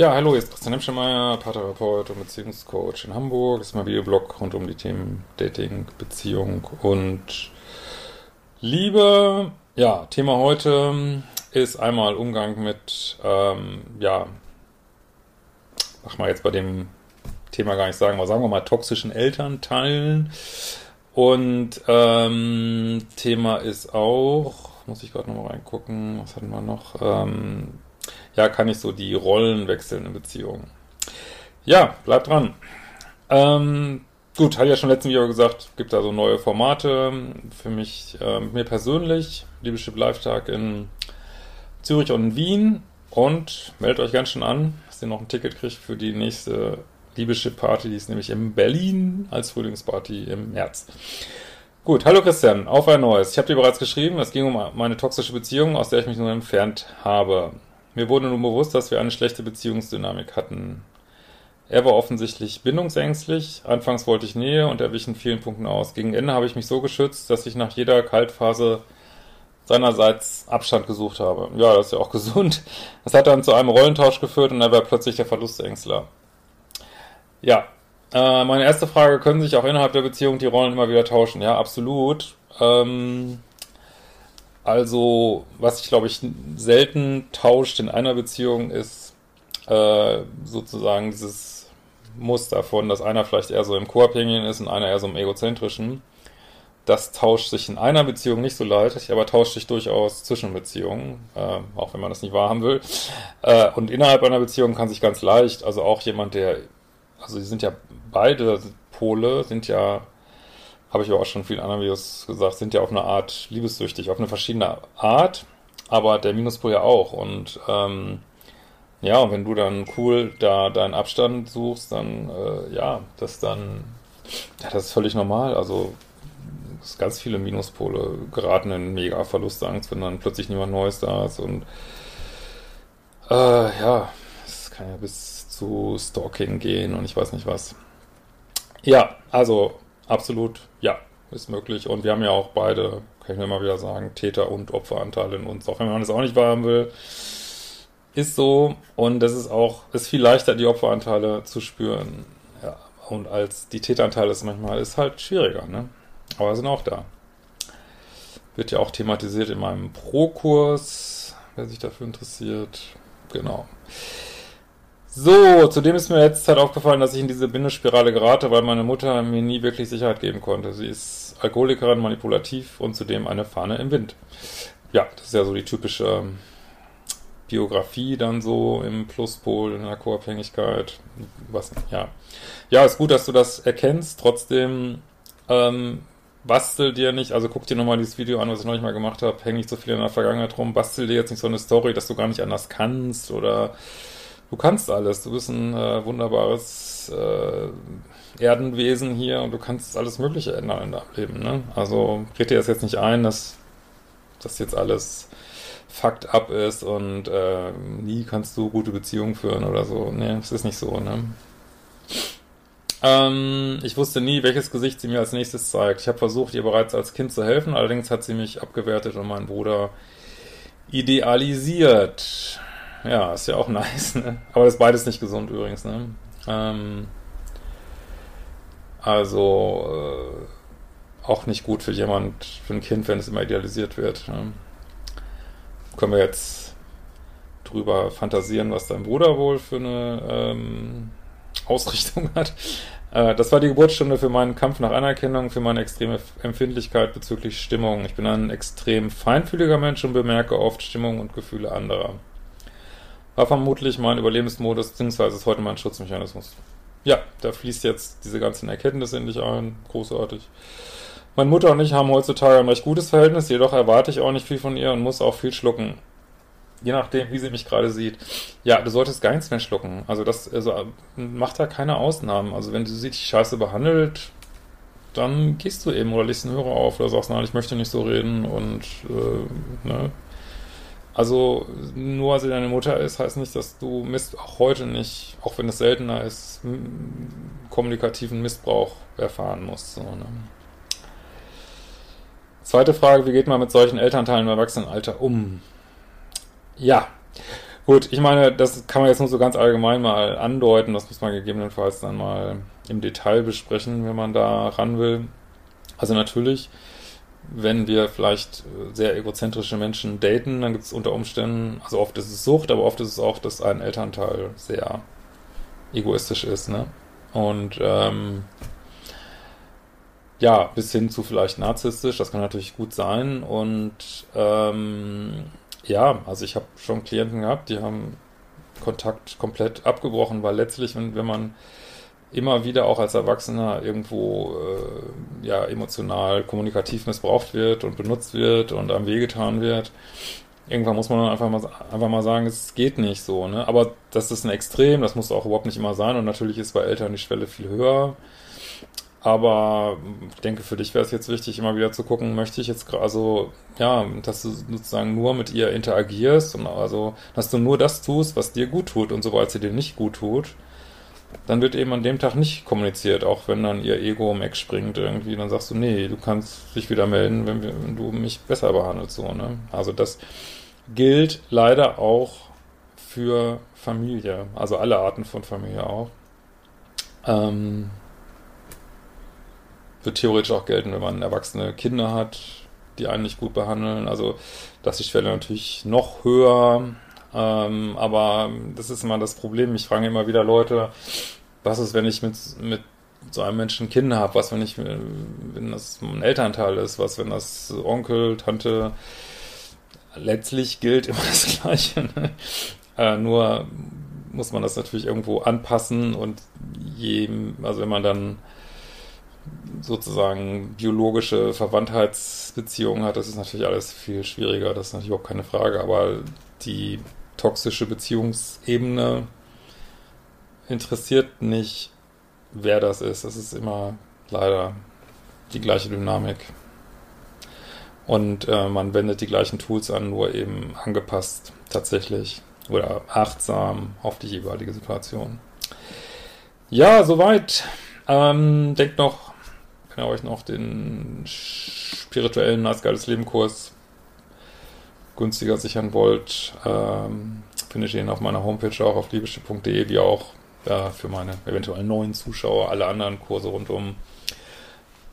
Ja, hallo, hier ist Christian Hemschemeyer, Paartherapeut und Beziehungscoach in Hamburg. Das ist mein Videoblog rund um die Themen Dating, Beziehung und Liebe. Ja, Thema heute ist einmal Umgang mit, ähm, ja, mach mal jetzt bei dem Thema gar nicht sagen, aber sagen wir mal toxischen Elternteilen. Und ähm, Thema ist auch, muss ich gerade nochmal reingucken, was hatten wir noch? Ähm, ja, kann ich so die Rollen wechseln in Beziehungen. Ja, bleibt dran. Ähm, gut, hatte ja schon letzten Video gesagt, gibt da so neue Formate für mich, äh, mir persönlich. Liebeschip Live-Tag in Zürich und in Wien. Und meldet euch ganz schön an, dass ihr noch ein Ticket kriegt für die nächste Liebeschip-Party. Die ist nämlich in Berlin als Frühlingsparty im März. Gut, hallo Christian, auf ein neues. Ich habe dir bereits geschrieben, es ging um meine toxische Beziehung, aus der ich mich nun entfernt habe. Mir wurde nun bewusst, dass wir eine schlechte Beziehungsdynamik hatten. Er war offensichtlich bindungsängstlich, anfangs wollte ich Nähe und er wich in vielen Punkten aus. Gegen Ende habe ich mich so geschützt, dass ich nach jeder Kaltphase seinerseits Abstand gesucht habe. Ja, das ist ja auch gesund. Das hat dann zu einem Rollentausch geführt und er war plötzlich der Verlustängstler. Ja, äh, meine erste Frage, können sich auch innerhalb der Beziehung die Rollen immer wieder tauschen? Ja, absolut. Ähm, also, was ich glaube ich selten tauscht in einer Beziehung ist äh, sozusagen dieses Muster von, dass einer vielleicht eher so im Co-Abhängigen ist und einer eher so im Egozentrischen. Das tauscht sich in einer Beziehung nicht so leicht, aber tauscht sich durchaus zwischen Beziehungen, äh, auch wenn man das nicht wahrhaben will. Äh, und innerhalb einer Beziehung kann sich ganz leicht, also auch jemand, der, also die sind ja beide Pole, sind ja habe ich aber auch schon in vielen anderen Videos gesagt, sind ja auf eine Art liebessüchtig, auf eine verschiedene Art, aber der Minuspol ja auch. Und ähm, ja, und wenn du dann cool da deinen Abstand suchst, dann äh, ja, das dann, ja, das ist völlig normal. Also ganz viele Minuspole geraten in mega Verlustangst, wenn dann plötzlich niemand Neues da ist und äh, ja, es kann ja bis zu Stalking gehen und ich weiß nicht was. Ja, also Absolut, ja, ist möglich. Und wir haben ja auch beide, kann ich mir mal wieder sagen, Täter- und Opferanteile in uns, auch wenn man das auch nicht wahrhaben will. Ist so. Und das ist auch, ist viel leichter, die Opferanteile zu spüren. Ja, und als die Täteranteile ist manchmal, ist halt schwieriger, ne? Aber sind auch da. Wird ja auch thematisiert in meinem Pro-Kurs, wer sich dafür interessiert. Genau. So, zudem ist mir jetzt halt aufgefallen, dass ich in diese Bindespirale gerate, weil meine Mutter mir nie wirklich Sicherheit geben konnte. Sie ist Alkoholikerin, manipulativ und zudem eine Fahne im Wind. Ja, das ist ja so die typische Biografie dann so im Pluspol, in der Co-Abhängigkeit. Was, ja. Ja, ist gut, dass du das erkennst. Trotzdem, ähm, bastel dir nicht, also guck dir nochmal dieses Video an, was ich neulich mal gemacht habe, häng nicht so viel in der Vergangenheit rum, bastel dir jetzt nicht so eine Story, dass du gar nicht anders kannst oder du kannst alles. Du bist ein äh, wunderbares äh, Erdenwesen hier und du kannst alles Mögliche ändern in deinem Leben. Ne? Also red dir das jetzt nicht ein, dass das jetzt alles fucked up ist und äh, nie kannst du gute Beziehungen führen oder so. Nee, es ist nicht so, ne? Ähm, ich wusste nie, welches Gesicht sie mir als nächstes zeigt. Ich habe versucht, ihr bereits als Kind zu helfen, allerdings hat sie mich abgewertet und meinen Bruder idealisiert. Ja, ist ja auch nice, ne? Aber das ist beides nicht gesund übrigens, ne? Ähm, also äh, auch nicht gut für jemand, für ein Kind, wenn es immer idealisiert wird. Ne? Können wir jetzt drüber fantasieren, was dein Bruder wohl für eine ähm, Ausrichtung hat. Äh, das war die Geburtsstunde für meinen Kampf nach Anerkennung, für meine extreme Empfindlichkeit bezüglich Stimmung. Ich bin ein extrem feinfühliger Mensch und bemerke oft Stimmung und Gefühle anderer. War vermutlich mein Überlebensmodus, beziehungsweise ist heute mein Schutzmechanismus. Ja, da fließt jetzt diese ganzen Erkenntnisse in dich ein. Großartig. Meine Mutter und ich haben heutzutage ein recht gutes Verhältnis, jedoch erwarte ich auch nicht viel von ihr und muss auch viel schlucken. je nachdem, wie sie mich gerade sieht, ja, du solltest gar nichts mehr schlucken. Also das, also macht da keine Ausnahmen. Also wenn sie dich scheiße behandelt, dann gehst du eben oder legst einen Hörer auf oder sagst, nein, ich möchte nicht so reden und äh, ne. Also nur weil sie deine Mutter ist, heißt nicht, dass du Mist auch heute nicht, auch wenn es seltener ist, kommunikativen Missbrauch erfahren musst. So, ne? Zweite Frage, wie geht man mit solchen Elternteilen im Erwachsenenalter um? Ja, gut, ich meine, das kann man jetzt nur so ganz allgemein mal andeuten, das muss man gegebenenfalls dann mal im Detail besprechen, wenn man da ran will. Also natürlich, wenn wir vielleicht sehr egozentrische Menschen daten, dann gibt es unter Umständen, also oft ist es Sucht, aber oft ist es auch, dass ein Elternteil sehr egoistisch ist, ne? Und ähm, ja, bis hin zu vielleicht narzisstisch, das kann natürlich gut sein. Und ähm, ja, also ich habe schon Klienten gehabt, die haben Kontakt komplett abgebrochen, weil letztlich, wenn, wenn man immer wieder auch als Erwachsener irgendwo äh, ja emotional, kommunikativ missbraucht wird und benutzt wird und am wehgetan wird, irgendwann muss man dann einfach mal, einfach mal sagen, es geht nicht so, ne? Aber das ist ein Extrem, das muss auch überhaupt nicht immer sein und natürlich ist bei Eltern die Schwelle viel höher. Aber ich denke, für dich wäre es jetzt wichtig, immer wieder zu gucken, möchte ich jetzt also, ja, dass du sozusagen nur mit ihr interagierst und also, dass du nur das tust, was dir gut tut und sobald sie dir nicht gut tut, dann wird eben an dem Tag nicht kommuniziert, auch wenn dann ihr Ego um Eck springt irgendwie, dann sagst du, nee, du kannst dich wieder melden, wenn, wir, wenn du mich besser behandelst, so, ne? Also das gilt leider auch für Familie, also alle Arten von Familie auch. Ähm, wird theoretisch auch gelten, wenn man erwachsene Kinder hat, die einen nicht gut behandeln. Also da ist die Schwelle natürlich noch höher. Ähm, aber das ist immer das Problem. Ich frage immer wieder Leute, was ist, wenn ich mit, mit so einem Menschen Kinder habe? Was, wenn ich, wenn das ein Elternteil ist? Was, wenn das Onkel, Tante? Letztlich gilt immer das Gleiche. Ne? Äh, nur muss man das natürlich irgendwo anpassen und je, also wenn man dann sozusagen biologische Verwandtheitsbeziehungen hat, das ist natürlich alles viel schwieriger, das ist natürlich überhaupt keine Frage, aber die toxische Beziehungsebene interessiert nicht, wer das ist. Das ist immer leider die gleiche Dynamik. Und äh, man wendet die gleichen Tools an, nur eben angepasst tatsächlich oder achtsam auf die jeweilige Situation. Ja, soweit. Ähm, denkt noch, wenn ihr euch noch den spirituellen Nice Geiles Leben Kurs günstiger sichern wollt, ähm, findet ihr ihn auf meiner Homepage auch auf liebeschiff.de, wie auch ja, für meine eventuell neuen Zuschauer alle anderen Kurse rund um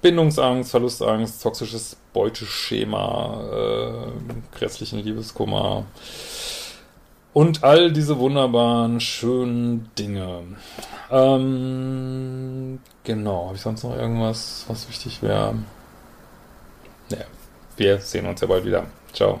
Bindungsangst, Verlustangst, toxisches Beuteschema, äh, grässlichen Liebeskummer und all diese wunderbaren, schönen Dinge. Ähm, genau, habe ich sonst noch irgendwas, was wichtig wäre? Naja, wir sehen uns ja bald wieder. Ciao.